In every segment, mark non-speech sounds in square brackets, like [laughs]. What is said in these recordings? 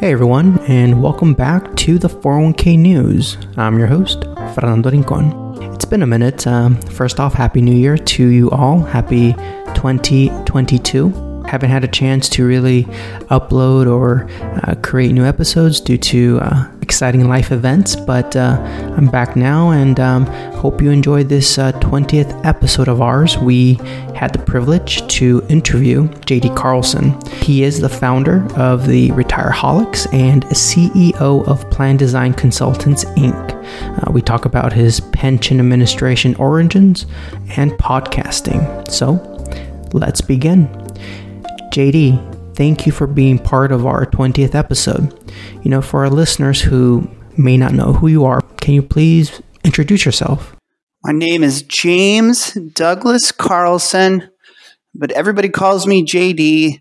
Hey everyone, and welcome back to the 401k News. I'm your host, Fernando Rincon. It's been a minute. Um, first off, Happy New Year to you all. Happy 2022 haven't had a chance to really upload or uh, create new episodes due to uh, exciting life events, but uh, I'm back now and um, hope you enjoyed this 20th uh, episode of ours. We had the privilege to interview JD Carlson. He is the founder of the Retireaholics and CEO of Plan Design Consultants, Inc. Uh, we talk about his pension administration origins and podcasting. So, let's begin. JD, thank you for being part of our 20th episode. You know, for our listeners who may not know who you are, can you please introduce yourself? My name is James Douglas Carlson, but everybody calls me JD,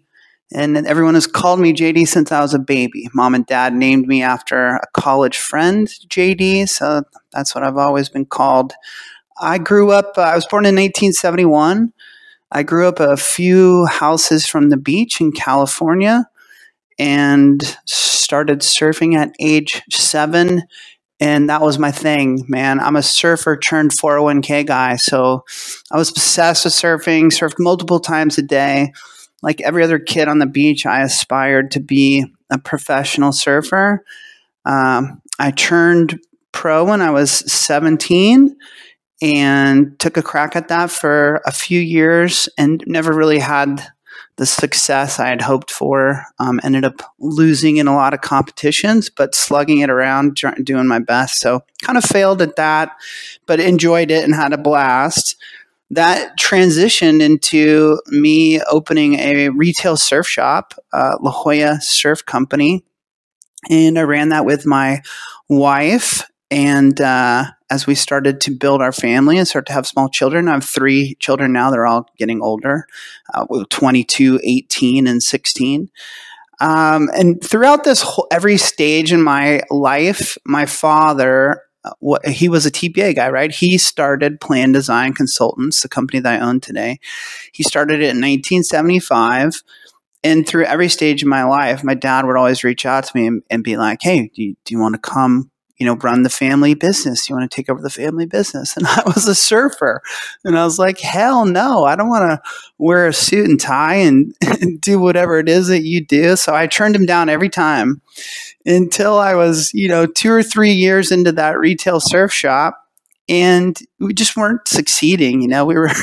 and everyone has called me JD since I was a baby. Mom and dad named me after a college friend, JD, so that's what I've always been called. I grew up, uh, I was born in 1971. I grew up a few houses from the beach in California and started surfing at age seven. And that was my thing, man. I'm a surfer turned 401k guy. So I was obsessed with surfing, surfed multiple times a day. Like every other kid on the beach, I aspired to be a professional surfer. Um, I turned pro when I was 17 and took a crack at that for a few years and never really had the success I had hoped for. Um, ended up losing in a lot of competitions, but slugging it around, doing my best. So kind of failed at that, but enjoyed it and had a blast. That transitioned into me opening a retail surf shop, uh, La Jolla Surf Company. And I ran that with my wife and uh, as we started to build our family and start to have small children, I have three children now. They're all getting older uh, 22, 18, and 16. Um, and throughout this whole, every stage in my life, my father, uh, what, he was a TPA guy, right? He started Plan Design Consultants, the company that I own today. He started it in 1975 and through every stage of my life, my dad would always reach out to me and, and be like, "Hey, do you, do you want to come you know, run the family business. You want to take over the family business. [laughs] And I was a surfer. And I was like, hell no, I don't want to wear a suit and tie [laughs] and, do whatever it is that you do. So I turned him down every time until I was, you know, two or three years into that retail surf shop. And we just weren't succeeding. You know, we were. [laughs]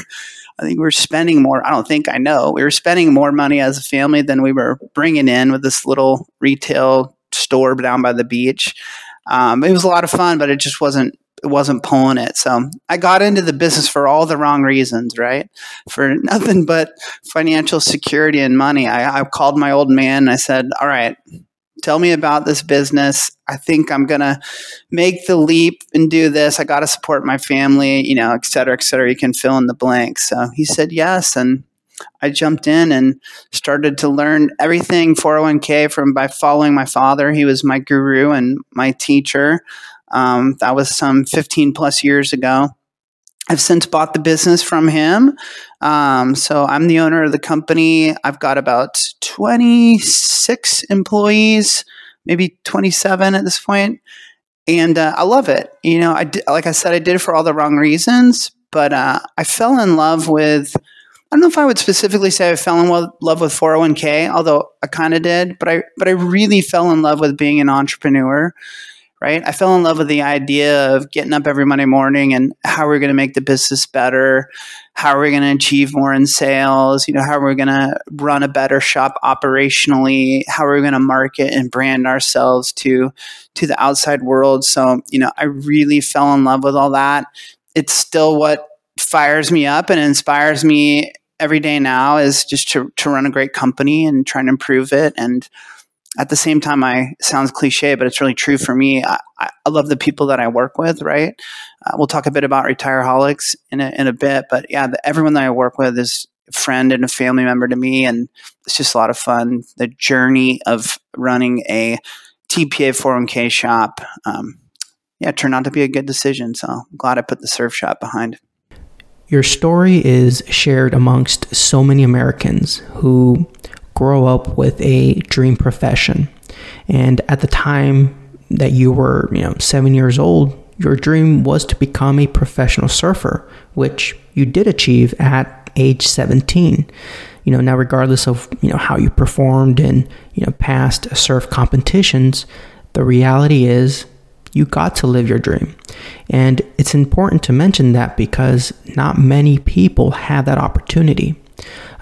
I think we were spending more. I don't think I know. We were spending more money as a family than we were bringing in with this little retail store down by the beach. Um, it was a lot of fun, but it just wasn't it wasn't pulling it. So I got into the business for all the wrong reasons, right? For [laughs] nothing but financial security and money. I, I called my old man and I said, All right, tell me about this business. I think I'm going to make the leap and do this. I got to support my family, you know, et cetera, et cetera. You can fill in the blanks. So he said yes. And I jumped in and started to learn everything 401k from by following my father. He was my guru and my teacher. Um, that was some 15 plus years ago. I've since bought the business from him. Um, so I'm the owner of the company. I've got about 26 employees, maybe 27 at this point. And uh, I love it. You know, I did, like I said, I did it for all the wrong reasons, but uh, I fell in love with don't know if I would specifically say I fell in love with 401k, although I kind of did, but I but I really fell in love with being an entrepreneur. Right? I fell in love with the idea of getting up every Monday morning and how we're going to make the business better, how we're going to achieve more in sales, you know, how we're going to run a better shop operationally, how we're going to market and brand ourselves to to the outside world. So, you know, I really fell in love with all that. It's still what fires me up and inspires me every day now is just to, to run a great company and try and improve it. And at the same time, I sounds cliche, but it's really true for me. I, I love the people that I work with, right? Uh, we'll talk a bit about Retireaholics in a, in a bit, but yeah, the, everyone that I work with is a friend and a family member to me. And it's just a lot of fun. The journey of running a TPA 401k shop, um, yeah, turned out to be a good decision. So I'm glad I put the surf shop behind. Your story is shared amongst so many Americans who grow up with a dream profession. And at the time that you were, you know, seven years old, your dream was to become a professional surfer, which you did achieve at age 17. You know, now regardless of, you know, how you performed in, you know, past surf competitions, the reality is you got to live your dream. And it's important to mention that because not many people have that opportunity.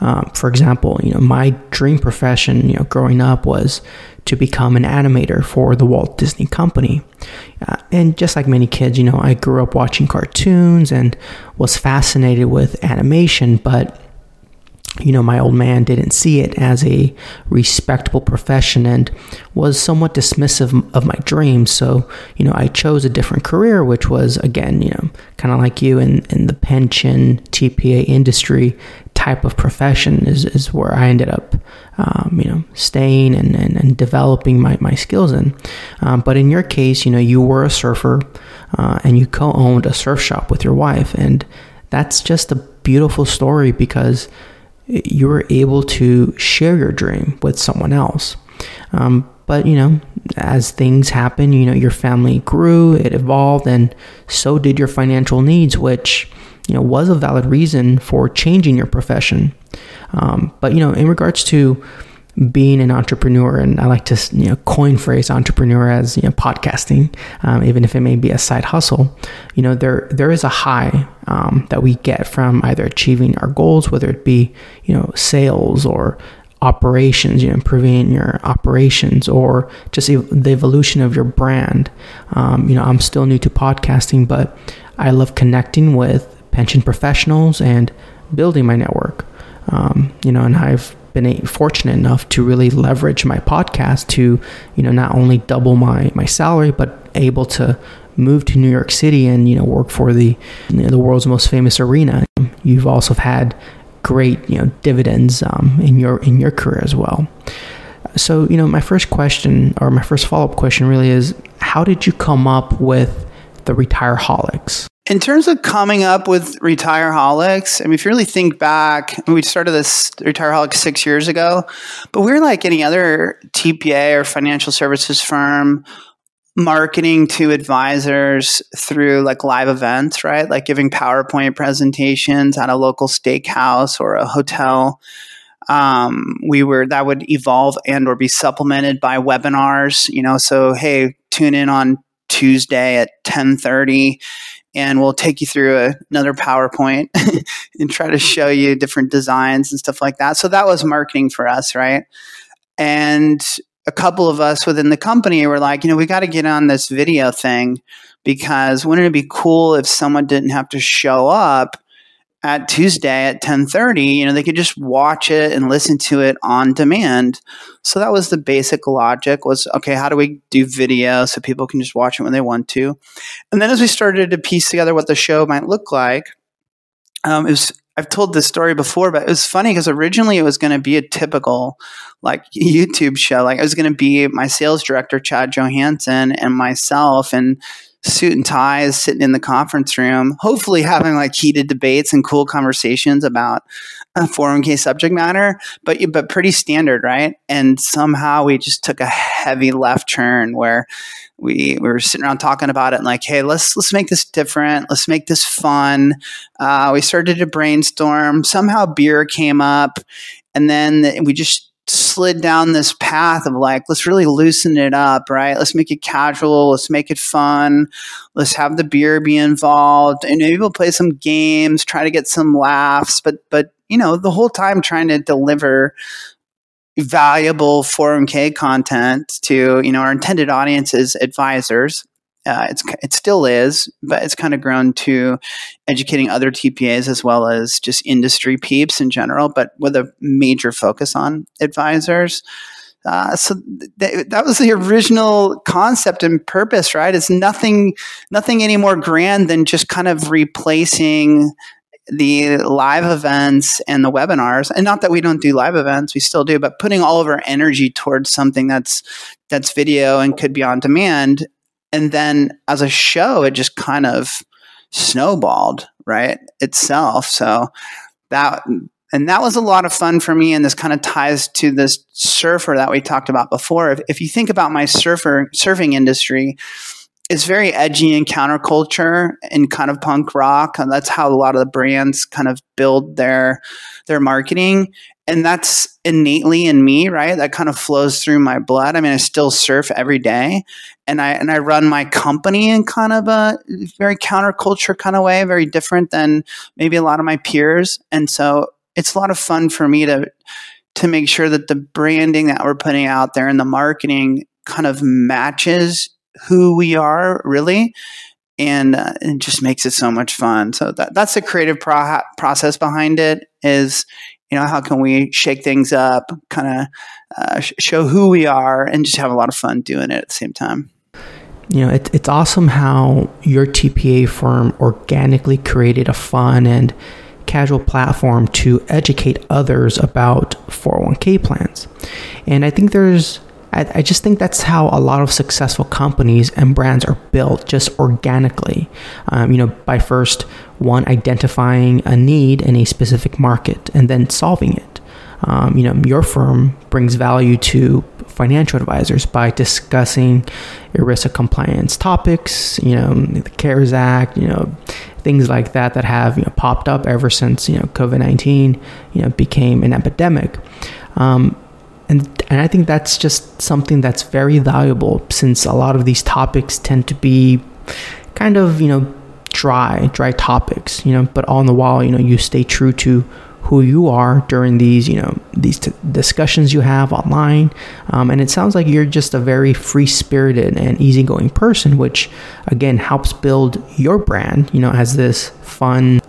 Um, for example, you know, my dream profession, you know, growing up was to become an animator for the Walt Disney Company. Uh, and just like many kids, you know, I grew up watching cartoons and was fascinated with animation, but you know, my old man didn't see it as a respectable profession and was somewhat dismissive of my dreams. So, you know, I chose a different career, which was, again, you know, kind of like you in, in the pension TPA industry type of profession is, is where I ended up, um, you know, staying and, and, and, developing my, my skills in. Um, but in your case, you know, you were a surfer uh, and you co owned a surf shop with your wife. And that's just a beautiful story because you were able to share your dream with someone else. Um, but you know, as things happen, you know, your family grew, it evolved, and so did your financial needs, which you know was a valid reason for changing your profession. Um, but you know, in regards to being an entrepreneur, and I like to you know coin phrase entrepreneur as you know podcasting, um, even if it may be a side hustle. You know there there is a high um, that we get from either achieving our goals, whether it be you know sales or operations, you know, improving your operations or just the evolution of your brand. Um, you know, I'm still new to podcasting, but I love connecting with pension professionals and building my network. Um, you know, and I've been fortunate enough to really leverage my podcast to, you know, not only double my my salary, but able to move to New York City and you know work for the you know, the world's most famous arena. You've also had great you know dividends um, in your in your career as well. So you know, my first question or my first follow up question really is, how did you come up with the Retireaholics? In terms of coming up with Retireaholics, I mean, if you really think back, we started this Retireaholics six years ago, but we're like any other TPA or financial services firm marketing to advisors through like live events, right? Like giving PowerPoint presentations at a local steakhouse or a hotel. Um, we were that would evolve and or be supplemented by webinars. You know, so hey, tune in on Tuesday at ten thirty and we'll take you through a, another PowerPoint [laughs] and try to show you different designs and stuff like that. So that was marketing for us, right? And a couple of us within the company were like, you know, we got to get on this video thing because wouldn't it be cool if someone didn't have to show up at Tuesday at 10:30, you know, they could just watch it and listen to it on demand. So that was the basic logic was okay, how do we do video so people can just watch it when they want to? And then as we started to piece together what the show might look like, um, it was I've told this story before, but it was funny because originally it was going to be a typical like YouTube show. Like it was going to be my sales director Chad Johansson and myself and suit and ties sitting in the conference room, hopefully having like heated debates and cool conversations about a 401k subject matter, but but pretty standard, right? And somehow we just took a heavy left turn where we, we were sitting around talking about it and like, hey, let's let's make this different. Let's make this fun. Uh, we started to brainstorm. Somehow beer came up, and then we just slid down this path of like, let's really loosen it up, right? Let's make it casual. Let's make it fun. Let's have the beer be involved, and maybe we'll play some games, try to get some laughs, but but you know, the whole time trying to deliver valuable 401k content to you know our intended audiences, advisors uh, it's it still is, but it's kind of grown to educating other TPAs as well as just industry peeps in general, but with a major focus on advisors. Uh, so th- that was the original concept and purpose, right? It's nothing, nothing any more grand than just kind of replacing the live events and the webinars and not that we don't do live events we still do but putting all of our energy towards something that's that's video and could be on demand and then as a show, it just kind of snowballed, right? Itself. So that and that was a lot of fun for me. And this kind of ties to this surfer that we talked about before. If, if you think about my surfer surfing industry, it's very edgy and counterculture and kind of punk rock. And that's how a lot of the brands kind of build their their marketing. And that's innately in me, right? That kind of flows through my blood. I mean, I still surf every day and I and I run my company in kind of a very counterculture kind of way, very different than maybe a lot of my peers. And so it's a lot of fun for me to to make sure that the branding that we're putting out there and the marketing kind of matches who we are really and uh, it just makes it so much fun so that, that's the creative pro- process behind it is you know how can we shake things up kind of uh, sh- show who we are and just have a lot of fun doing it at the same time. You know it, it's awesome how your tpa firm organically created a fun and casual platform to educate others about 401k plans. And i think there's I, I just think that's how a lot of successful companies and brands are built just organically. Um, you know, by first one identifying a need in a specific market and then solving it. Um, you know, your firm brings value to financial advisors by discussing ERISA compliance topics, you know, the CARES Act, you know, things like that that have you know, popped up ever since you know COVID nineteen you know became an epidemic. Um, and and I think that's just something that's very valuable since a lot of these topics tend to be kind of you know dry dry topics you know but all in the while you know you stay true to who you are during these you know these t- discussions you have online. Um, and it sounds like you're just a very free spirited and easygoing person which again helps build your brand you know as this fun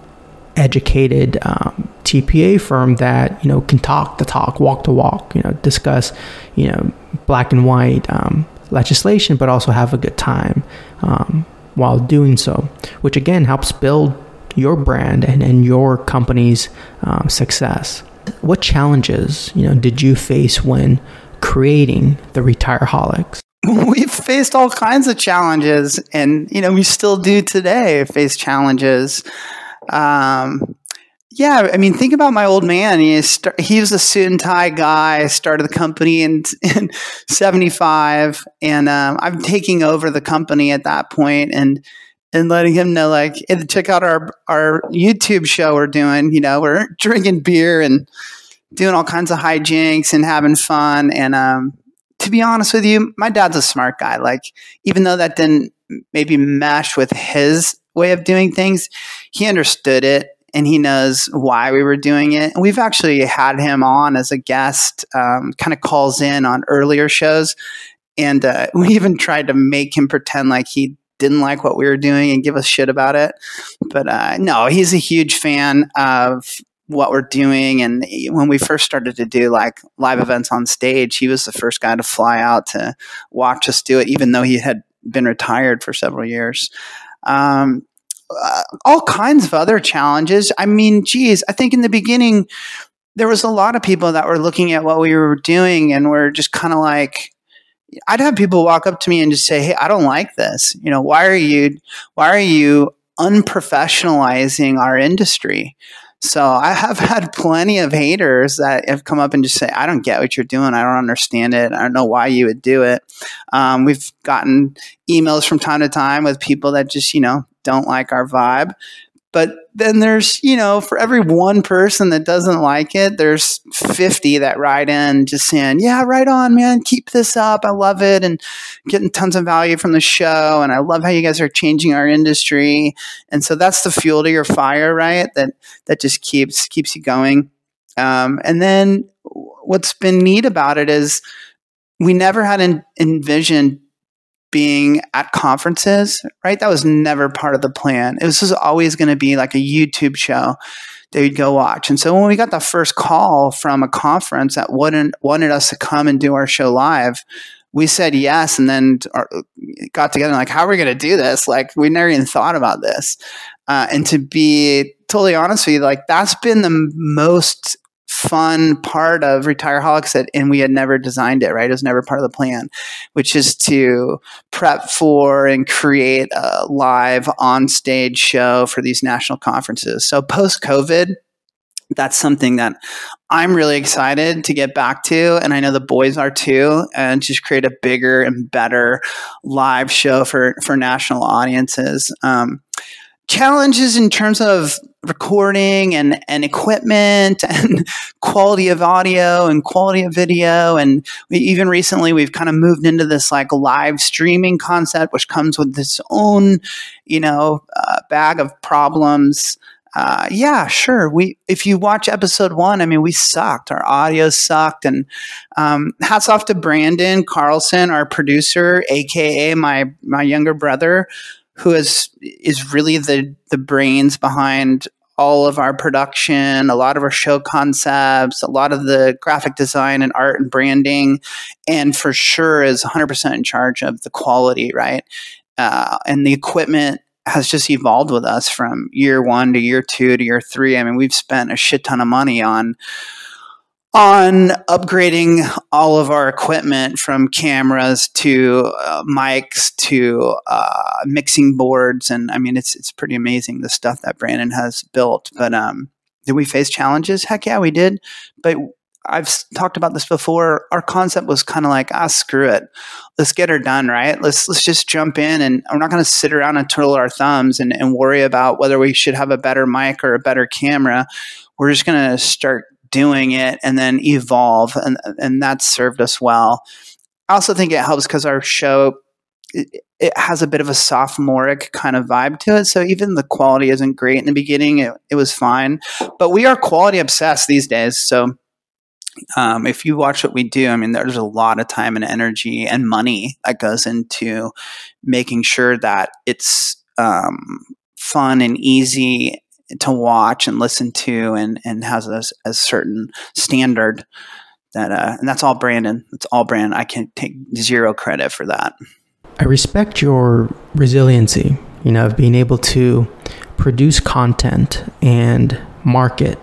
educated um, TPA firm that you know can talk the talk, walk the walk, you know, discuss you know black and white um, legislation, but also have a good time um, while doing so, which again helps build your brand and, and your company's um, success. What challenges you know did you face when creating the Retireaholics? [laughs] We've faced all kinds of challenges, and you know we still do today face challenges. Um, yeah, I mean, think about my old man. He, start, he was a suit and tie guy. Started the company in, [laughs] in '75, and um, I'm taking over the company at that point, and and letting him know, like, hey, check out our our YouTube show we're doing. You know, we're [laughs] drinking beer and doing all kinds of hijinks and having fun. And um, to be honest with you, my dad's a smart guy. Like, even though that didn't maybe mesh with his way of doing things, he understood it and he knows why we were doing it. And we've actually had him on as a guest, um, kind of calls in on earlier shows. And uh, [laughs] we even tried to make him pretend like he didn't like what we were doing and give us shit about it. But uh, no, he's a huge fan of what we're doing. And when we first started to do like live events on stage, he was the first guy to fly out to watch us do it, even though he had been retired for several years. Um, uh, all kinds of other challenges. I mean, geez, I think in the beginning there was a lot of people that were looking at what we were doing and were just kind of like, I'd have people walk up to me and just say, "Hey, I don't like this. You know, why are you why are you unprofessionalizing our industry?" So I have [laughs] had plenty of haters that have come up and just say, I don't get what you're doing. I don't understand it. I don't know why you would do it. Um, we've gotten emails from time to time with people that just, you know, don't like our vibe. But then there's, you know, for every one person that doesn't like it, there's 50 that ride in just saying, yeah, right on, man, keep this up. I love it. And getting tons of value from the show. And I love how you guys are changing our industry. And so that's the fuel to your fire, right? That, that just keeps, keeps you going. Um, and then what's been neat about it is we never had en- envisioned being at conferences, right? That was never part of the plan. It was just always going to be like a YouTube show that you'd go watch. And so when we got the first call from a conference that wanted, wanted us to come and do our show live, we said yes and then got together and like, how are we going to do this? Like, we never even thought about this. Uh, and to be totally honest with you, like, that's been the most fun part of Retireaholics that, and we had never designed it, right? It was never part of the plan, which is to prep for and create a live on stage show for these national conferences. So post COVID, that's something that I'm really excited to get back to, and I know the boys are too, and just create a bigger and better live show for for national audiences. Um, challenges in terms of recording and, and equipment [laughs] and quality of audio and quality of video and we, even recently we've kind of moved into this like live streaming concept which comes with its own you know uh, bag of problems uh, yeah, sure. We if you watch episode one, I mean, we sucked. Our audio sucked, and um, hats off to Brandon Carlson, our producer, aka my my younger brother, who is is really the the brains behind all of our production, a lot of our show concepts, a lot of the graphic design and art and branding, and for sure is 100% in charge of the quality, right? Uh, and the equipment has just evolved with us from year one to year two to year three. I mean, we've spent a shit ton of money on on upgrading all of our equipment from cameras to uh, mics to uh, mixing boards, and I mean, it's it's pretty amazing the stuff that Brandon has built. But um, did we face challenges? Heck yeah, we did. But I've talked about this before. Our concept was kind of like, ah, screw it, let's get her done, right? Let's let's just jump in, and we're not going to sit around and twiddle our thumbs and, and worry about whether we should have a better mic or a better camera. We're just going to start doing it and then evolve, and and that's served us well. I also think it helps because our show it, it, has a bit of a sophomoric kind of vibe to it. So even the quality isn't great in the beginning. It, it was fine, but we are quality obsessed these days. So um, if you watch what we do, I mean, there's a lot of time and energy and money that goes into making sure that it's um, fun and easy to watch and listen to and, and has a, a certain standard that, uh, and that's all Brandon. It's all Brandon. I can take zero credit for that. I respect your resiliency, you know, of being able to produce content and market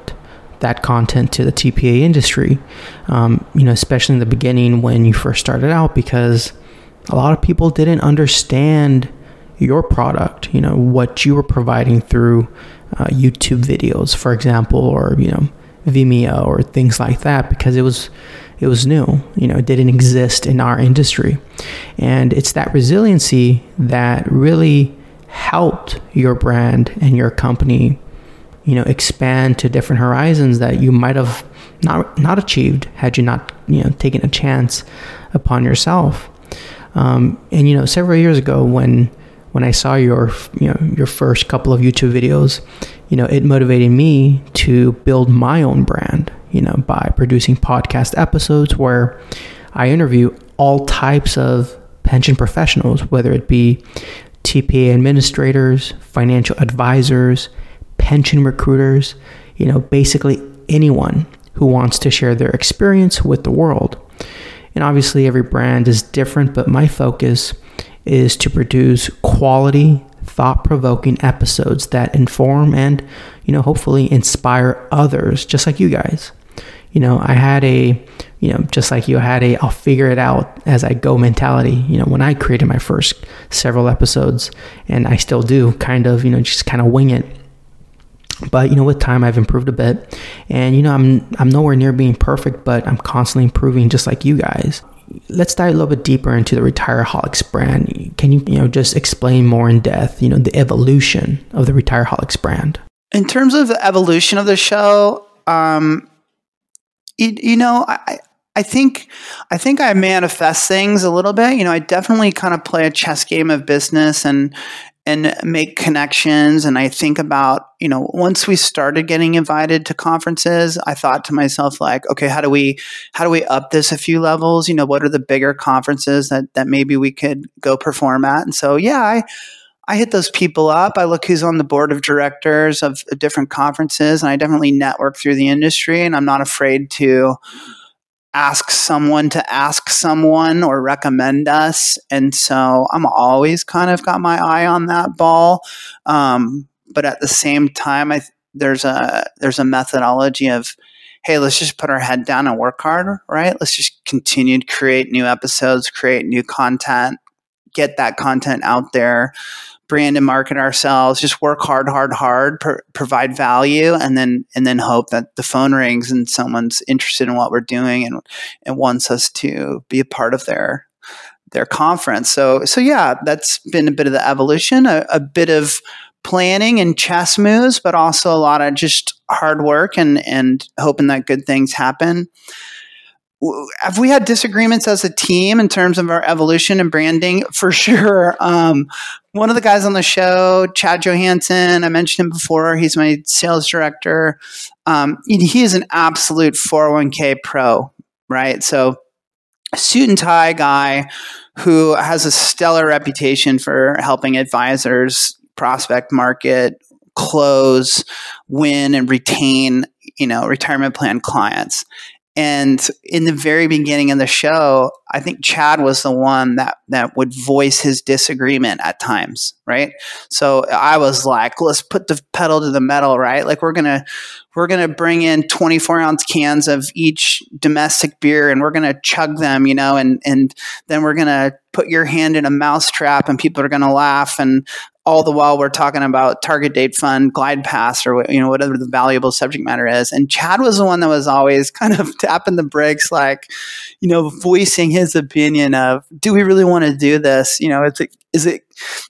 that content to the TPA industry, um, you know, especially in the beginning when you first started out, because a lot of people didn't understand your product, you know, what you were providing through uh, YouTube videos, for example, or, you know, Vimeo or things like that, because it was it was new you know it didn't exist in our industry. And it's that resiliency that really helped your brand and your company you know expand to different horizons that you might have not not achieved had you not you know taken a chance upon yourself. Um, and you know several years ago when when I saw your you know your first couple of YouTube videos you know it motivated me to build my own brand you know by producing podcast episodes where I interview all types of pension professionals whether it be TPA administrators financial advisors pension recruiters, you know, basically anyone who wants to share their experience with the world. And obviously, every brand is different, but my focus is to produce quality, thought provoking episodes that inform and, you know, hopefully inspire others, just like you guys. You know, I had a, you know, just like you, I had a I'll figure it out as I go mentality, you know, when I created my first several episodes, and I still do kind of, you know, just kind of wing it. But you know with time i've improved a bit. And you know i'm i'm nowhere near being perfect but i'm constantly improving just like you guys let's dive a little bit deeper into the retireaholics brand can you you know just explain more in depth you know the evolution of the retireaholics brand in terms of the evolution of the show um you, you know i I think I think I manifest things a little bit. You know, I definitely kind of play a chess game of business and and make connections. And I think about, you know, once we started getting invited to conferences, I thought to myself, like, okay, how do we, how do we up this a few levels? You know, what are the bigger conferences that, that maybe we could go perform at? And so, yeah, I, I hit those people up. I look who's on the board of directors of different conferences, and I definitely network through the industry. And I'm not afraid to, ask someone to ask someone or recommend us. And so I'm always kind of got my eye on that ball. Um, but at the same time, I, there's a there's a methodology of hey, let's just put our head down and work hard, right? Let's just continue to create new episodes, create new content, get that content out there brand and market ourselves, just work hard, hard, hard, provide value, and then and then hope that the phone rings and someone's interested in what we're doing and and wants us to be a part of their their conference. So so yeah, that's been a bit of the evolution, a, a bit of planning and chess moves, but also a lot of just hard work and and hoping that good things happen have we had disagreements as a team in terms of our evolution and branding? [laughs] For sure. Um, one of the guys on the show, Chad Johansson, I mentioned him before. He's my sales director. Um, he is an absolute 401k pro, right? So, suit and tie guy who has a stellar reputation for helping advisors prospect market, close, win, and retain you know retirement plan clients and in the very beginning of the show, I think Chad was the one that that would voice his disagreement at times, right? So I was like, let's put the pedal to the metal, right? Like we're gonna we're gonna bring in 24 ounce cans of each domestic beer and we're gonna chug them, you know, and and then we're gonna put your hand in a mouse trap and people are gonna laugh and all the while we're talking about target date fund, glide path, or you know whatever the valuable subject matter is. And Chad was the one that was always [laughs] kind of tapping the brakes, like you know, voicing his opinion of, do we really want to do this? You know, is it is it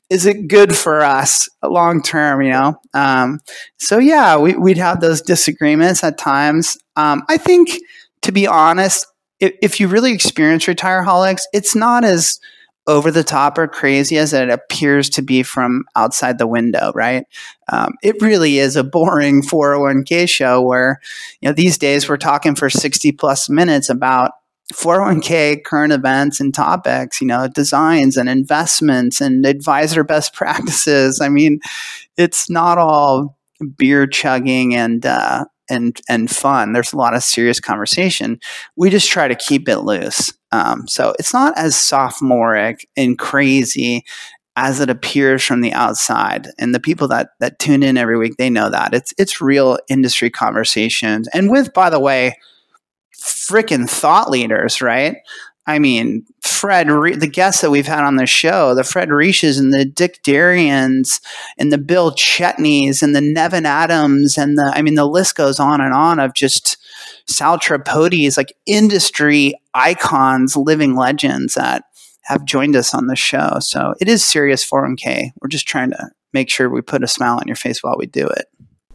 is it good for us long term? You know, um, so yeah, we, would have those disagreements at times. Um, I think, to be honest, if, if you really experience retireaholics, it's not as over the top or crazy as it appears to be from outside the window, right? Um, it really is a boring 401k show where, you know, these days we're talking for 60 plus minutes about 401k current events and topics, you know, designs and investments and advisor best [laughs] practices. I mean, it's not all beer chugging and, uh, and and fun. There's a lot of serious conversation. We just try to keep it loose. Um, so it's not as sophomoric and crazy as it appears from the outside. And the people that that tune in every week, they know that it's it's real industry conversations. And with, by the way, freaking thought leaders, right? I mean, Fred, the guests that we've had on the show, the Fred Reishes and the Dick Darians and the Bill Chetneys and the Nevin Adams and the, I mean, the list goes on and on of just Sal Tripodi's like industry icons, living legends that have joined us on the show. So it is serious 401k. We're just trying to make sure we put a smile on your face while we do it.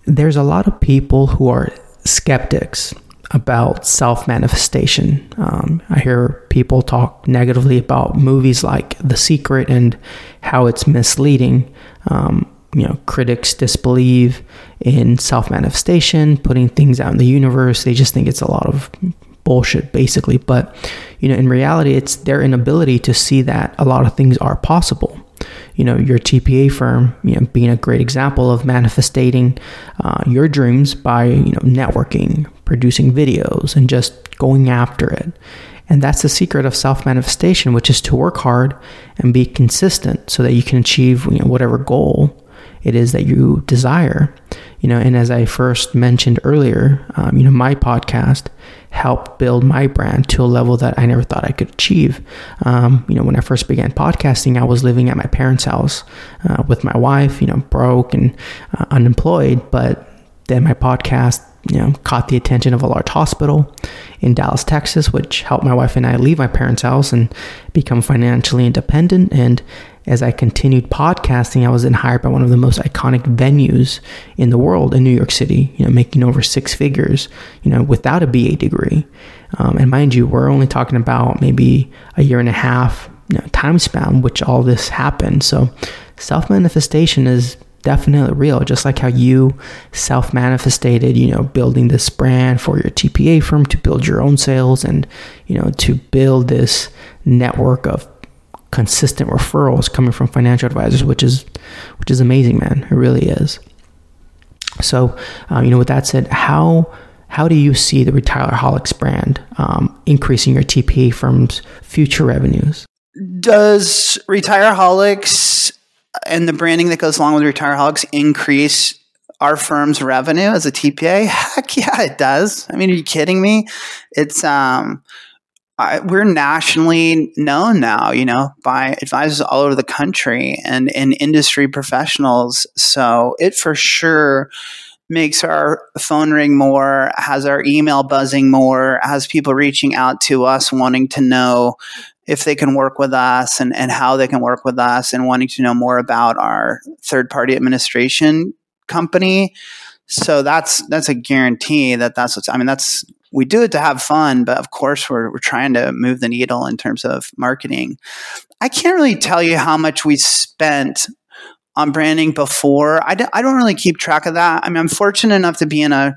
There's a lot of people who are skeptics about self manifestation. Um, I hear people talk negatively about movies like The Secret and how it's misleading. Um, you know, critics disbelieve in self manifestation, putting things out in the universe. They just think it's a lot of bullshit, basically. But, you know, in reality, it's their inability to see that a lot of things are possible you know your TPA firm, you know, being a great example of manifesting uh, your dreams by you know networking, producing videos, and just going after it. And that's the secret of self manifestation, which is to work hard and be consistent so that you can achieve you know, whatever goal it is that you desire. You know, and as I first mentioned earlier, um, you know, my podcast helped build my brand to a level that I never thought I could achieve. Um, you know, when I first began podcasting, I was living at my parents' house uh, with my wife, you know, broke and uh, unemployed. But then my podcast, you know, caught the attention of a large hospital in Dallas, Texas, which helped my wife and I leave my parents' house and become financially independent. And as I continued podcasting, I was then hired by one of the most iconic venues in the world in New York City, you know, making over six figures, you know, without a BA degree. Um, and mind you, we're only talking about maybe a year and a half you know, time span which all this happened. So self manifestation is definitely real, just like how you self manifested, you know, building this brand for your TPA firm to build your own sales and, you know, to build this network of consistent referrals coming from financial advisors, which is which is amazing, man. It really is. So, um, you know, with that said, how how do you see the Retireaholics brand um, increasing your TPA firm's future revenues? Does Retireaholics and the branding that goes along with Retireaholics increase our firm's revenue as a TPA? [laughs] Heck yeah, it does. I mean, are you kidding me? It's um, I, we're nationally known now, you know, by advisors all over the country and, and industry professionals. So it for sure makes our phone ring more, has our email buzzing more, has people reaching out to us wanting to know if they can work with us and, and how they can work with us and wanting to know more about our third party administration company. So that's that's a guarantee that that's what's I mean that's we do it to have fun, but of course we're we're trying to move the needle in terms of marketing. I can't really tell you how much we spent on branding before. I d- I don't really keep track of that. I mean, I'm fortunate enough to be in a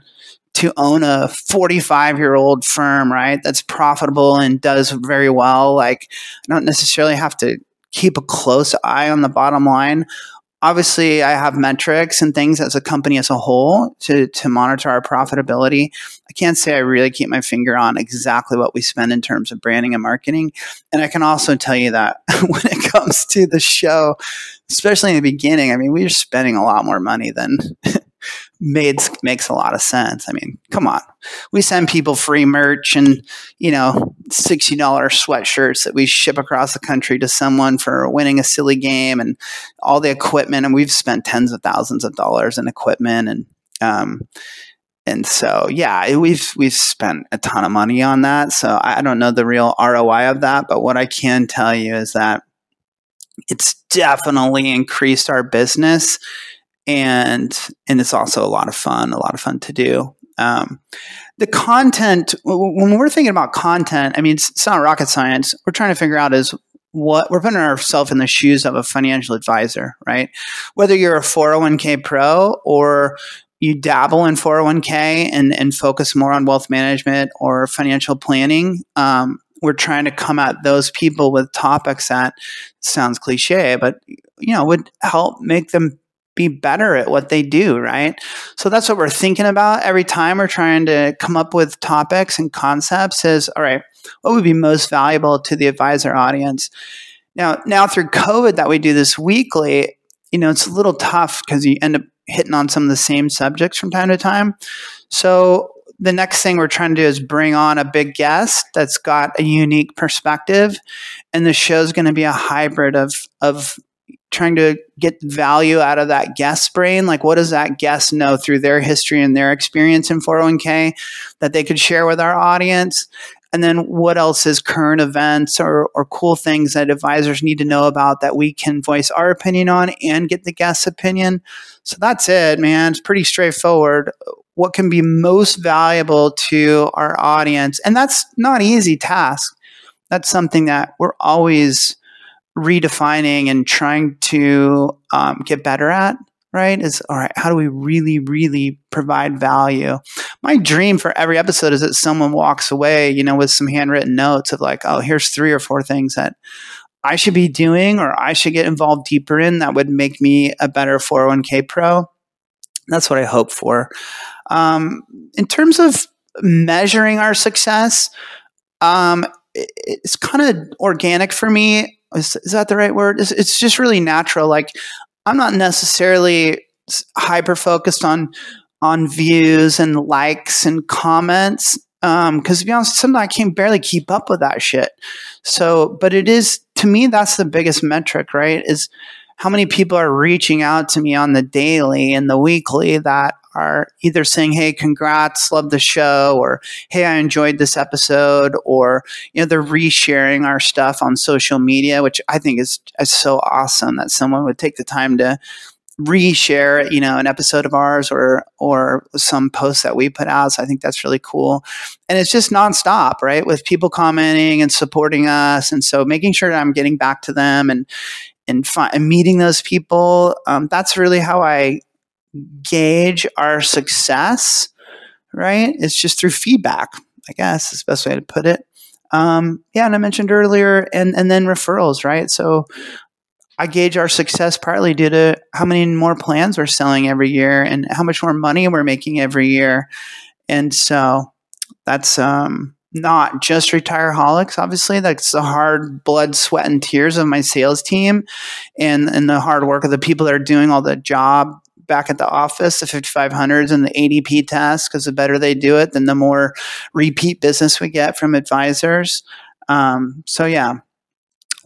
to own a 45 year old firm, right? That's profitable and does very well. Like, I don't necessarily have to keep a close eye on the bottom line obviously I have metrics and things as a company as a whole to, to monitor our profitability. I can't say I really keep my finger on exactly what we spend in terms of branding and marketing. And I can also tell you that [laughs] when it comes to the show, especially in the beginning, I mean, we are spending a lot more money than made makes a lot of sense. I mean, come on, we send people free merch and you know sixty dollars sweatshirts that we ship across the country to someone for winning a silly game and all the equipment, and we've spent tens of thousands of dollars in equipment and um, and so yeah, we've we've spent a ton of money on that. So I don't know the real ROI of that, but what I can tell you is that it's definitely increased our business and and it's also a lot of fun, a lot of fun to do. Um, the content when we're thinking about content, I mean, it's, it's not rocket science. We're trying to figure out is what we're putting ourselves in the shoes of a financial advisor, right? Whether you're a 401k pro or you dabble in 401k and, and focus more on wealth management or financial planning, um, we're trying to come at those people with topics that sounds cliche, but you know would help make them be better at what they do, right? So that's what we're thinking about every time we're trying to come up with topics and concepts is all right, what would be most valuable to the advisor audience? Now, now through COVID that we do this weekly, you know, it's a little tough because you end up hitting on some of the same subjects from time to time. So the next thing we're trying to do is bring on a big guest that's got a unique perspective and the show is going to be a hybrid of of trying to get value out of that guest brain. Like, what does that guest know through their history and their experience in 401k that they could share with our audience? And then what else is current events or, or cool things that advisors need to know about that we can voice our opinion on and get the guest's opinion? So that's it, man. It's pretty straightforward. What can be most valuable to our audience? And that's not an easy task. That's something that we're always redefining and trying to um, get better at right is all right how do we really really provide value? My dream for every episode is that someone walks away you know with some handwritten notes of like oh here's three or four things that i should be doing or i should get involved deeper in that would make me a better 401k pro. That's what i hope for. Um, in terms of measuring our success um, it's kind of organic for me is, is that the right word? It's, it's just really natural. Like I'm not necessarily hyper focused on on views and likes and comments because um, to be honest, sometimes I can barely keep up with that shit. So, but it is to me that's the biggest metric, right? Is how many people are reaching out to me on the daily and the weekly that are either saying, Hey, congrats, love the show, or Hey, I enjoyed this episode, or, you know, they're resharing our stuff on social media, which I think is, is so awesome that someone would take the time to reshare, you know, an episode of ours or, or some post that we put out. So I think that's really cool. And it's just nonstop, right? With people commenting and supporting us. And so making sure that I'm getting back to them and, and, fi- and meeting those people. Um, that's really how I gauge our success, right? It's just through feedback, I guess is the best way to put it. Um, yeah, and I mentioned earlier, and and then referrals, right? So I gauge our success partly due to how many more plans we're selling every year and how much more money we're making every year, and so that's um, not just retireaholics. Obviously, that's the hard blood, sweat, and tears of my sales team, and and the hard work of the people that are doing all the job back at the office, the 5500s and the ADP test, because the better they do it, then the more repeat business we get from advisors. Um, so yeah,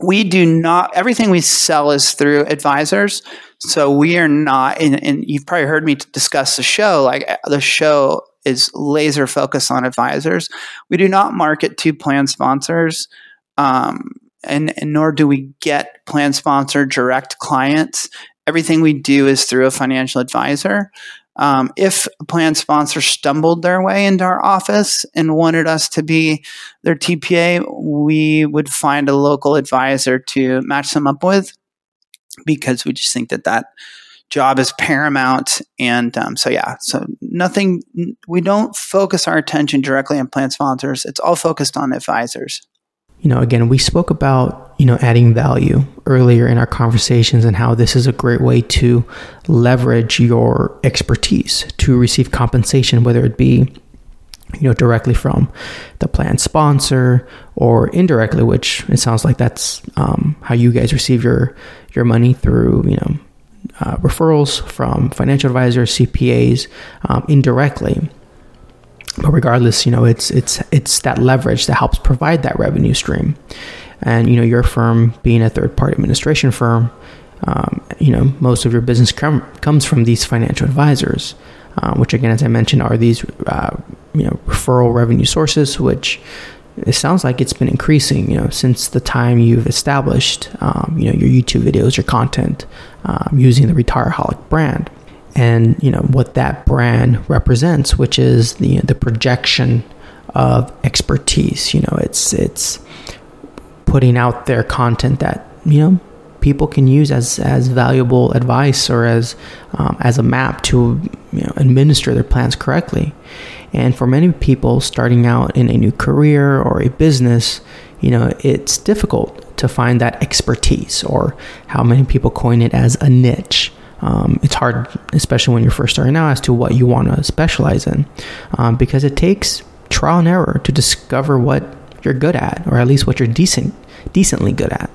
we do not everything we sell is through advisors so we are not and, and you've probably heard me discuss the show like uh, the show is laser focused on advisors. We do not market to plan sponsors um, and, and nor do we get plan sponsor direct clients everything we do is through a financial advisor. Um, if a plan sponsor stumbled their way into our office and wanted us to be their TPA, we would find a local advisor to match them up with because we just think that that job is paramount. And um, so, yeah, so nothing, we don't focus our attention directly on plan sponsors, it's all focused on advisors you know, again, we spoke about, you know, adding value earlier in our conversations and how this is a great way to leverage your expertise to receive compensation, whether it be, you know, directly from the plan sponsor or indirectly, which it sounds like that's um, how you guys receive your your money through, you know, uh, referrals from financial advisors, CPAs, um, indirectly but regardless, you know, it's it's it's that leverage that helps provide that revenue stream. And you know, your firm being a third party administration firm, um, you know, most of your business com- comes from these financial advisors, uh, which again, as I mentioned, are these uh, you know referral revenue sources, which it sounds like it's been increasing, you know, since the time you've established, um, you know, your YouTube videos, your content, um, using the Retireholic brand and you know what that brand represents, which is the the projection of expertise. You know, it's it's putting out their content that you know people can use as as valuable advice or as um, as a map to you know, administer their plans correctly. And for many people starting out in a new career or a business, you know, it's difficult to find that expertise or how many people coin it as a niche um, it's hard, especially when you're first starting out, as to what you want to specialize in, um, because it takes trial and error to discover what you're good at, or at least what you're decent, decently good at.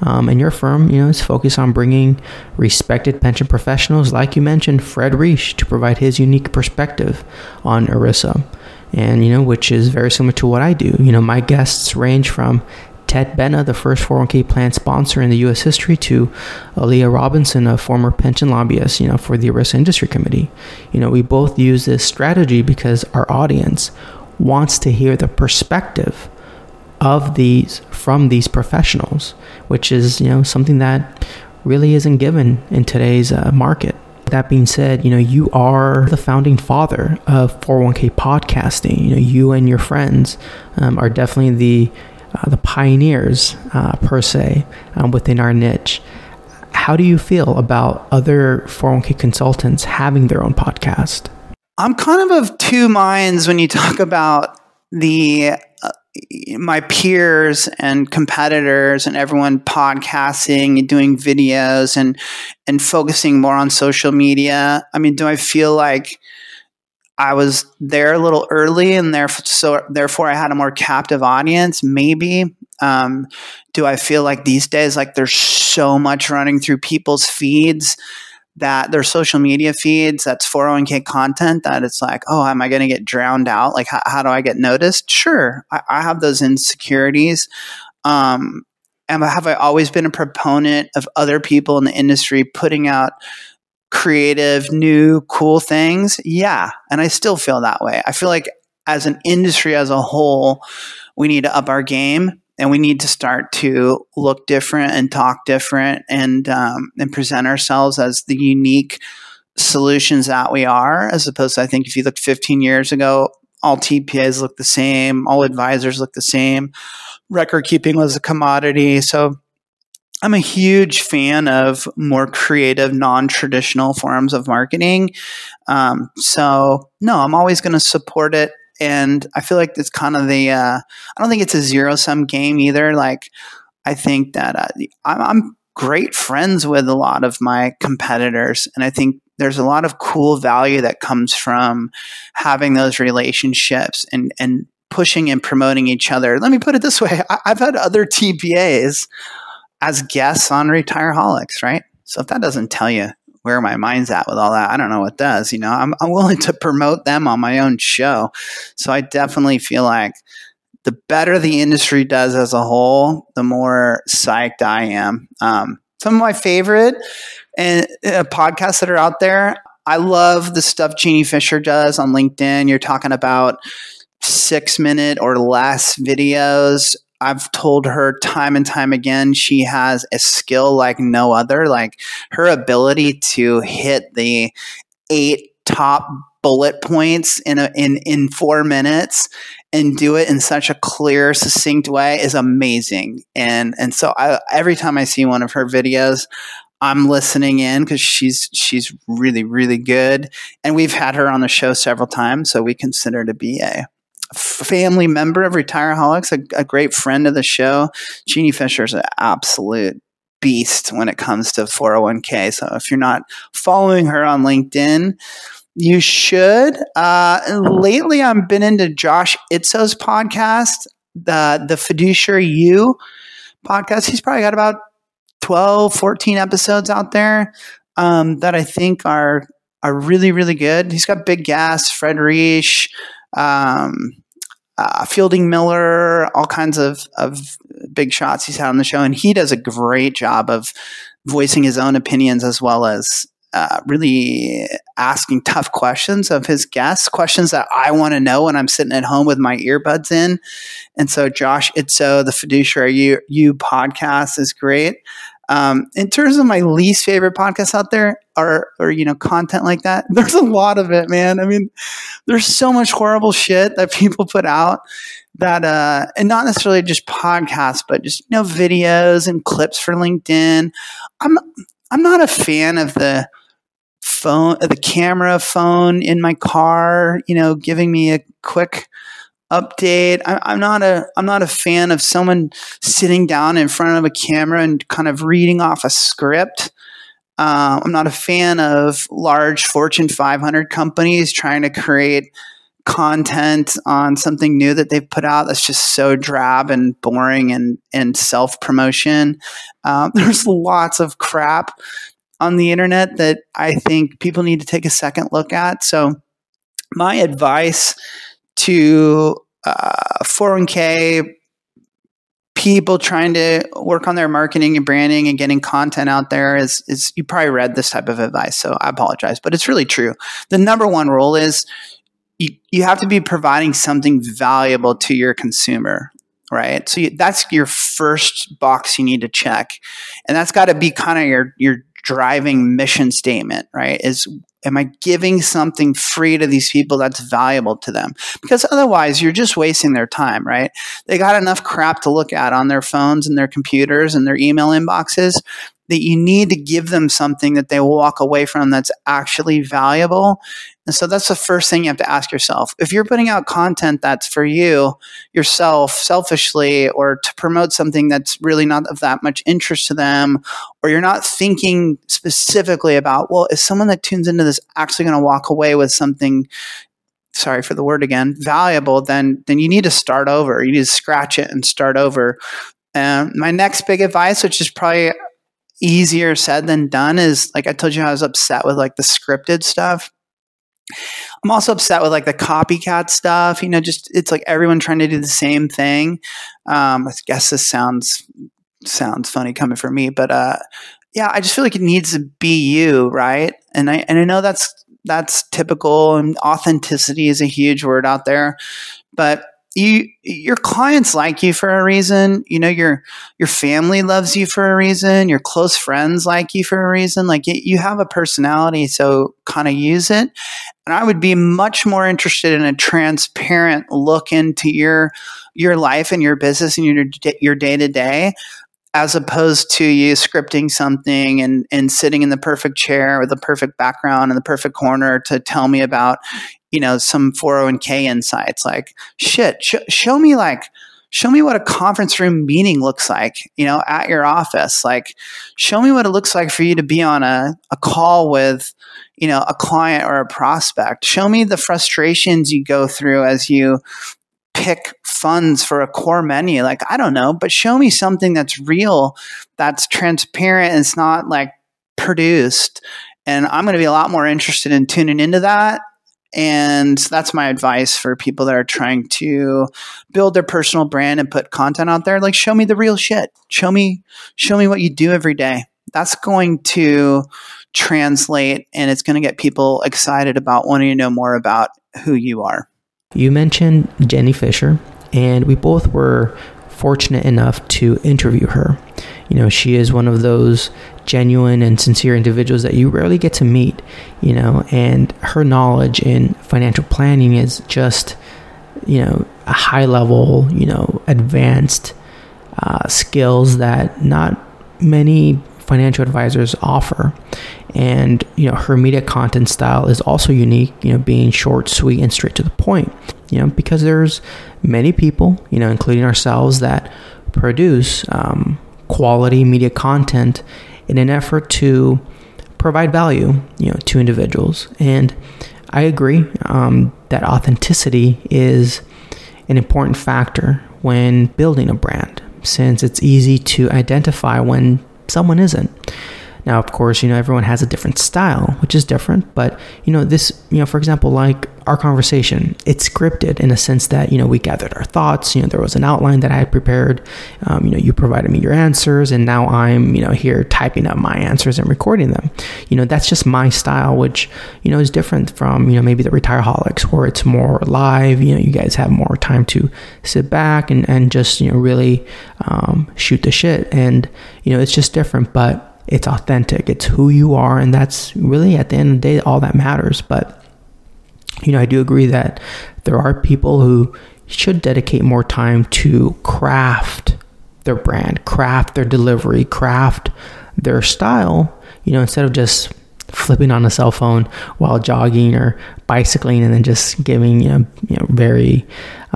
Um, and your firm, you know, is focused on bringing respected pension professionals, like you mentioned, Fred Reish, to provide his unique perspective on ERISA, and you know, which is very similar to what I do. You know, my guests range from Ted Benna, the first 401k plan sponsor in the U.S. history, to Aaliyah Robinson, a former pension lobbyist, you know, for the ERISA Industry Committee. You know, we both use this strategy because our audience wants to hear the perspective of these from these professionals, which is you know something that really isn't given in today's uh, market. That being said, you know, you are the founding father of 401k podcasting. You know, you and your friends um, are definitely the uh, the pioneers uh, per se um, within our niche. How do you feel about other 401k consultants having their own podcast? I'm kind of of two minds when you talk about the uh, my peers and competitors and everyone podcasting and doing videos and and focusing more on social media. I mean, do I feel like I was there a little early, and therefore, so therefore, I had a more captive audience. Maybe. Um, do I feel like these days, like there's so much running through people's feeds that their social media feeds that's 401k content that it's like, oh, am I going to get drowned out? Like, how, how, do I get noticed? Sure, I, I have those insecurities. Um, and have I always been a proponent of other people in the industry putting out creative, new, cool things? Yeah. And I still feel that way. I feel like as an industry as a whole, we need to up our game and we need to start to look different and talk different and um, and present ourselves as the unique solutions that we are as opposed to i think if you look 15 years ago all tpas look the same all advisors look the same record keeping was a commodity so I'm a huge fan of more creative, non traditional forms of marketing. Um, so, no, I'm always going to support it. And I feel like it's kind of the, uh, I don't think it's a zero sum game either. Like, I think that uh, I'm, I'm great friends with a lot of my competitors. And I think there's a lot of cool value that comes from having those relationships and, and pushing and promoting each other. Let me put it this way I, have had other TPAs as guests on Retireholics, right? So if that doesn't tell you where my mind's at with all that, I don't know what does. You know, I'm, I'm willing to promote them on my own show. So I definitely feel like the better the industry does as a whole, the more psyched I am. Um, some of my favorite and uh, podcasts that are out there. I love the stuff Jeannie Fisher does on LinkedIn. You're talking about six minute or less videos. I've told her time and time again, she has a skill like no other. Like her ability to hit the eight top bullet points in a, in in four minutes and do it in such a clear, succinct way is amazing. And and so I, every time I see one of her videos, I'm listening in because she's she's really really good, and we've had her on the show several times, so we consider to be a family member of Retireaholics, a, a great friend of the show. Jeannie Fisher is an absolute beast when it comes to 401k. So if you're not following her on LinkedIn, you should. Uh, lately, I've been into Josh Itzoe's podcast, the the Fiduciary You podcast. He's probably got about 12, 14 episodes out there um, that I think are are really, really good. He's got Big Gas, Fred Reish, um, uh, Fielding Miller, all kinds of, of big shots he's had on the show. And he does a great job of voicing his own opinions as well as uh, really asking tough questions of his guests, questions that I want to know when I'm sitting at home with my earbuds in. And so, Josh Itzoe, the Fiduciary You, you podcast is great. Um, in terms of my least favorite podcasts out there, or or you know content like that, [laughs] there's a lot of it, man. I mean, there's so much horrible shit that [laughs] people put out that, uh, and not necessarily just podcasts, but just you know videos and clips for LinkedIn. I'm I'm not a fan of the phone, the camera phone in my car, you know, giving me a quick update. I, am not a I'm not a fan of someone sitting down in front of a camera and kind of reading off a script. Uh, I'm not a fan of large Fortune 500 companies trying to create content on something new that they've put out that's just so drab and boring and and self promotion. Um, [laughs] there's lots of crap on the internet that I think people need to take a second look at. So, my advice to uh, 401k people trying to work on their marketing and branding and getting content out there is, is you probably read this type of advice. So, I apologize, but it's really true. The number one rule is you, you have to be providing something valuable to your consumer right? So you, that's your first box you need to check, and that's got to be kind of your your driving mission statement, right? Is am I giving something free to these people that's valuable to them? Because otherwise, you're just wasting their time, right? They got enough crap to look at on their phones and their computers and their email inboxes that you need to give them something that they will walk away from that's actually valuable. And so that's the first thing you have to ask yourself. If you're putting out content that's for you, yourself, selfishly, or to promote something that's really not of that much interest to them, or you're not thinking specifically about, well, is someone that tunes into this actually going to walk away with something sorry for the word again, valuable, then then you need to start over. You need to scratch it and start over. Um, my next big advice, which is probably easier said than done is like I told you I was upset with like the scripted stuff. I'm also upset with like the copycat stuff. You know, just it's like everyone trying to do the same thing. Um, I guess this sounds sounds funny coming from me, but uh, yeah, I just feel like it needs to be you, right? And I and I know that's that's typical, and authenticity is a huge word out there, but you your clients like you for a reason you know your your family loves you for a reason your close friends like you for a reason like you have a personality so kind of use it and i would be much more interested in a transparent look into your your life and your business and your your day to day as opposed to you scripting something and, and sitting in the perfect chair with the perfect background and the perfect corner to tell me about you know some 401k insights. Like shit sh- show me like show me what a conference room meeting looks like you know at your office. Like show me what it looks like for you to be on a, a call with you know a client or a prospect show me the frustrations you go through as you pick funds for a core menu like i don't know but show me something that's real that's transparent and it's not like produced and i'm going to be a lot more interested in tuning into that And that's my advice for people that are trying to build their personal brand and put content out there. Like, show me the real shit. Show me, show me what you do every day. That's going to translate and it's going to get people excited about wanting to know more about who you are. You mentioned Jenny Fisher, and we both were fortunate enough to interview her. You know, she is one of those genuine and sincere individuals that you rarely get to meet, you know, and her knowledge in financial planning is just, you know, a high level, you know, advanced uh, skills that not many financial advisors offer. And, you know, her media content style is also unique, you know, being short, sweet, and straight to the point, you know, because there's many people, you know, including ourselves, that produce um, quality media content in an effort to provide value, you know, to individuals. And I agree um, that authenticity is an important factor when building a brand, since it's easy to identify when someone isn't. Now, of course, you know, everyone has a different style, which is different, but, you know, this, you know, for example, like our conversation, it's scripted in a sense that, you know, we gathered our thoughts, you know, there was an outline that I had prepared, um, you know, you provided me your answers, and now I'm, you know, here typing up my answers and recording them. You know, that's just my style, which, you know, is different from, you know, maybe the Retireaholics, where it's more live, you know, you guys have more time to sit back and, and just, you know, really um, shoot the shit. And, you know, it's just different, but, it's authentic. It's who you are, and that's really at the end of the day all that matters. But you know, I do agree that there are people who should dedicate more time to craft their brand, craft their delivery, craft their style, you know, instead of just flipping on a cell phone while jogging or bicycling and then just giving you know, you know very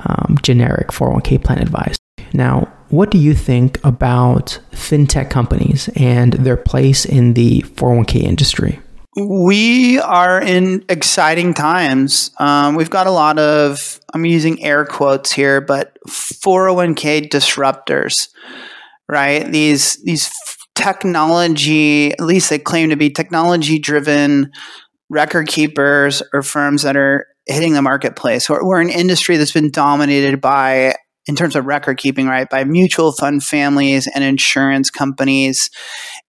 um, generic 401k plan advice. Now, what do you think about fintech companies and their place in the 401k industry? We are in exciting times. Um, we've got a lot of, I'm using air quotes here, but 401k disruptors, right? These, these technology, at least they claim to be technology driven record keepers or firms that are hitting the marketplace. We're, we're an industry that's been dominated by in terms of record keeping, right, by mutual fund families and insurance companies.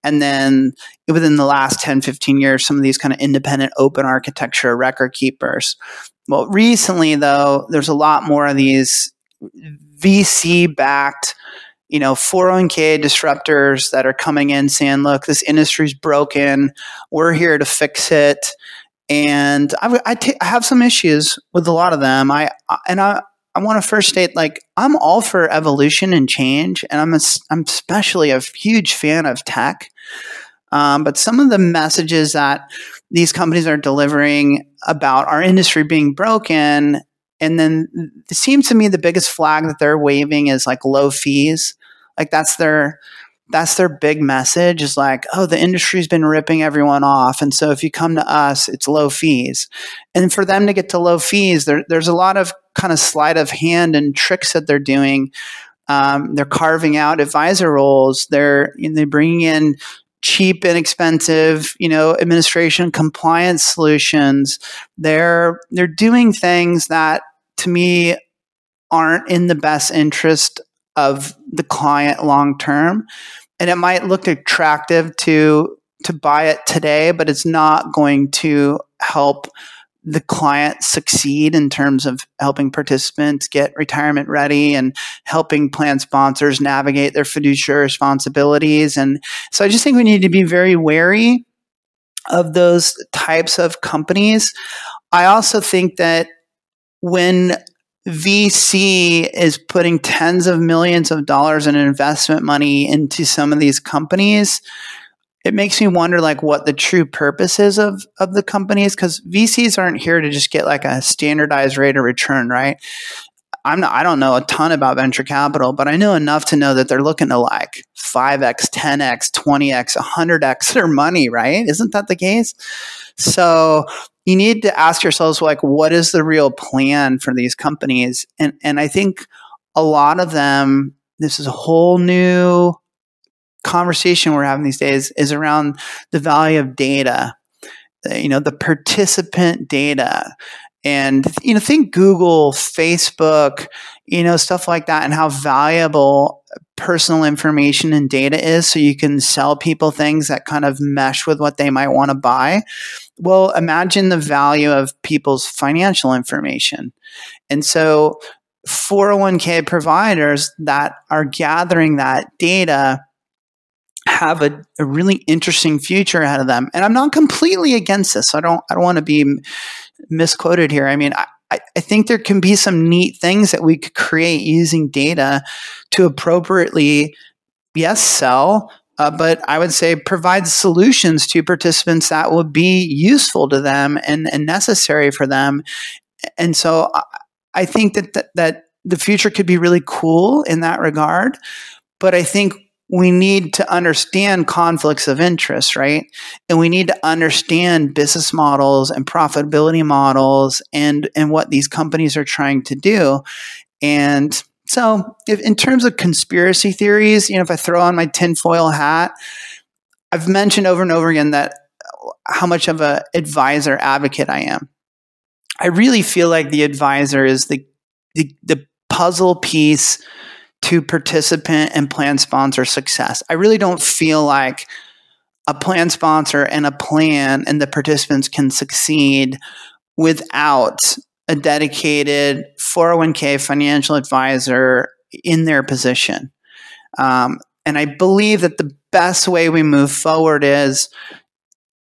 And then within the last 10, 15 years, some of these kind of independent open architecture record keepers. Well, recently, though, there's a lot more of these VC backed, you know, 401k disruptors that are coming in saying, look, this industry's broken. We're here to fix it. And I, have some issues with a lot of them. I and I I want to first state like I'm all for evolution and change, and I'm a, I'm especially a huge fan of tech. Um, but some of the messages that these companies are delivering about our industry being broken, and then it seems to me the biggest flag that they're waving is like low fees. Like that's their that's their big message is like, oh, the industry's been ripping everyone off. And so if you come to us, it's low fees. And for them to get to low fees, there, there's a lot of kind of sleight of hand and tricks that they're doing. Um, they're carving out advisor roles. They're, you know, they're bringing in cheap, inexpensive, you know, administration compliance solutions. They're, they're doing things that to me aren't in the best interest of the client long term. And it might look attractive to to buy it today but it's not going to help the client succeed in terms of helping participants get retirement ready and helping plan sponsors navigate their fiduciary responsibilities. And so i just think we need to be very wary of those types of companies. I also think that when VC is putting tens of millions of dollars in investment money into some of these companies, it makes me wonder like what the true purpose is of of the companies because VCs aren't here to just get like a standardized rate of return, right? I'm not, I don't know a ton about venture capital, but I know enough to know that they're looking to like 5x, 10x, 20x, 100x their money, right? Isn't that the case? So you need to ask yourselves like what is the real plan for these companies? And and i think a lot of them this is a whole new conversation we're having these days is around the value of data eh, you know the participant data. And you know think google facebook you know stuff like that and how valuable personal information and data is so you can sell people things that kind of mesh with what they might want to buy well imagine the value of people's financial information and so 401k providers that are gathering that data have a, a, really interesting future ahead of them. And I'm not completely against this. I don't I don't want to be misquoted here. I mean, I, I think there can be some neat things that we could create using data to appropriately, yes, sell, uh, but I would say provide solutions to participants that would be useful to them and, and necessary for them. And so I, I think that, that that the future could be really cool in that regard. But I think we need to understand conflicts of interest, right? And we need to understand business models and profitability models and, and what these companies are trying to do. And so, if, in terms of conspiracy theories, you know, if I throw on my tinfoil hat, I've mentioned over and over again that how much of an advisor advocate I am. I really feel like the advisor is the, the, the puzzle piece to participant and plan sponsor success. I really don't feel like a plan sponsor and a plan and the participants can succeed without a dedicated 401k financial advisor in their position. Um, and I believe that the best way we move forward is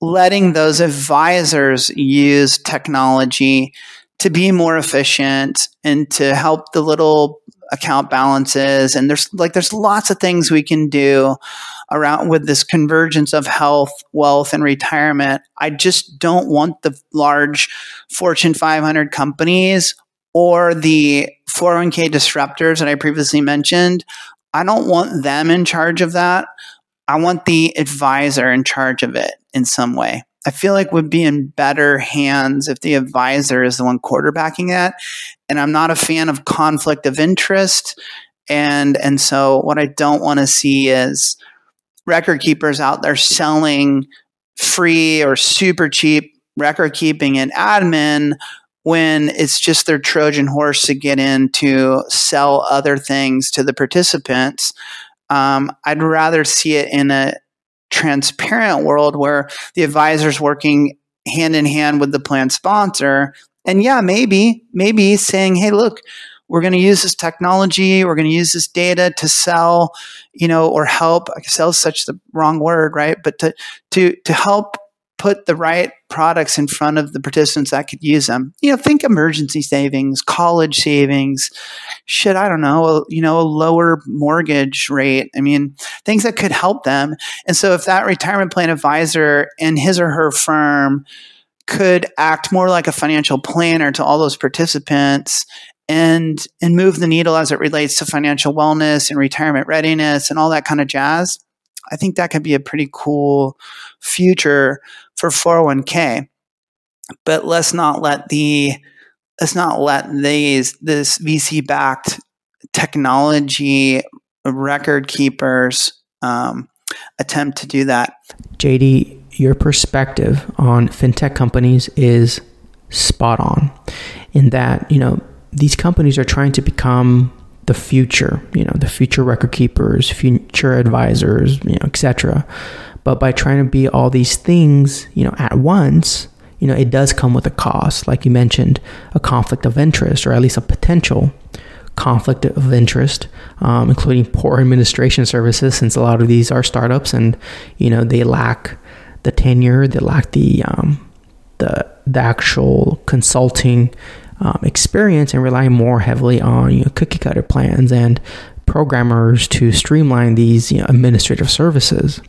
letting those advisors use technology to be more efficient and to help the little account balances and there's like there's lots of things we can do around with this convergence of health wealth and retirement. I just don't want the large fortune 500 companies or the 401k disruptors that i previously mentioned. I don't want them in charge of that. I want the advisor in charge of it in some way I feel like would be in better hands if the advisor is the one quarterbacking that. And I'm not a fan of conflict of interest. And and so what I don't want to see is record keepers out there selling free or super cheap record keeping and admin when it's just their Trojan horse to get in to sell other things to the participants. Um, I'd rather see it in a transparent world where the advisor's working hand in hand with the plan sponsor. And yeah, maybe, maybe saying, hey, look, we're going to use this technology, we're going to use this data to sell, you know, or help. Sell is such the wrong word, right? But to to to help put the right products in front of the participants that could use them. You know, think emergency savings, college savings, shit, I don't know, a, you know, a lower mortgage rate. I mean, things that could help them. And so if that retirement plan advisor and his or her firm could act more like a financial planner to all those participants and and move the needle as it relates to financial wellness and retirement readiness and all that kind of jazz I think that could be a pretty cool future for 401k. But let's not let the let's not let these this VC backed technology record keepers um, attempt to do that. JD, your perspective on fintech companies is spot on in that, you know, these companies are trying to become the future, you know, the future record keepers, future advisors, you know, etc. But by trying to be all these things, you know, at once, you know, it does come with a cost. Like you mentioned, a conflict of interest, or at least a potential conflict of interest, um, including poor administration services, since a lot of these are startups and you know they lack the tenure, they lack the um, the the actual consulting um, experience and rely more heavily on you know, cookie cutter plans and programmers to streamline these you know, administrative services.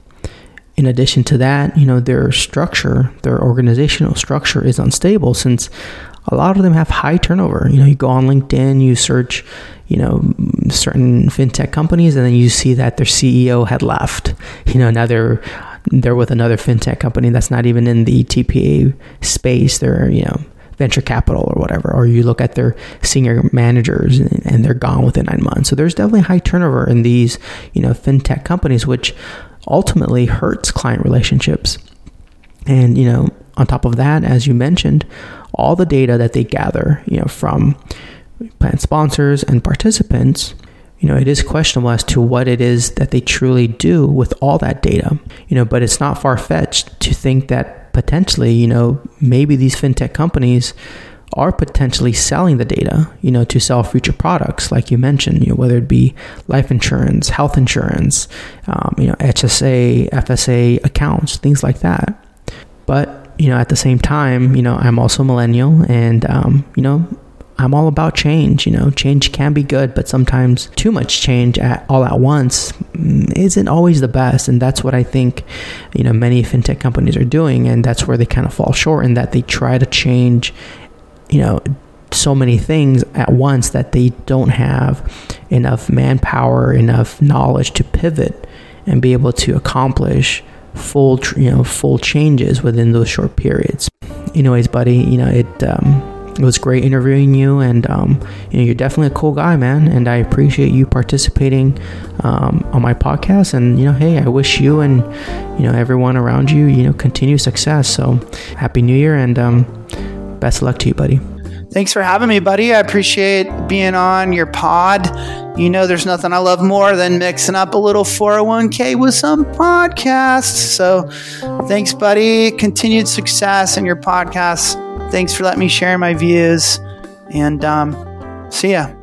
In addition to that, you know their structure, their organizational structure is unstable since a lot of them have high turnover. You know, you go on LinkedIn, you search, you know, certain fintech companies, and then you see that their CEO had left. [laughs] You know, now they're they're with another fintech company that's not even in the TPA space. They're you know venture capital or whatever, or you look at their senior managers and, and they're gone within nine months. So there's definitely high turnover in these, you know, fintech companies, which ultimately hurts client relationships. And, you know, on top of that, as you mentioned, all the data that they gather, you know, from plan sponsors and participants, you know, it is questionable as to what it is that they truly do with all that data. You know, but it's not far fetched to think that potentially, you know, maybe these fintech companies are potentially selling the data, you know, to sell future products, like you mentioned, you know, whether it be life insurance, health insurance, um, you know, HSA, FSA accounts, things like that. But you know, at the same time, you know, I'm also millennial, and um, you know, I'm all about change. You know, change can be good, but sometimes too much change at all at once mm, isn't always the best. And that's what I think, you know, many fintech companies are doing. And that's where they kind of fall short in that they try to change, you know, so many things at once that they don't have enough manpower, enough knowledge to pivot and be able to accomplish full, you know, full changes within those short periods. Anyways, buddy, you know, it, um, it was great interviewing you, and um, you know you're definitely a cool guy, man. And I appreciate you participating um, on my podcast. And you know, hey, I wish you and you know everyone around you, you know, continue success. So, happy New Year, and um, best of luck to you, buddy. Thanks for having me, buddy. I appreciate being on your pod. You know, there's nothing I love more than mixing up a little 401k with some podcasts. So, thanks, buddy. Continued success in your podcast. Thanks for letting me share my views. And um, see ya.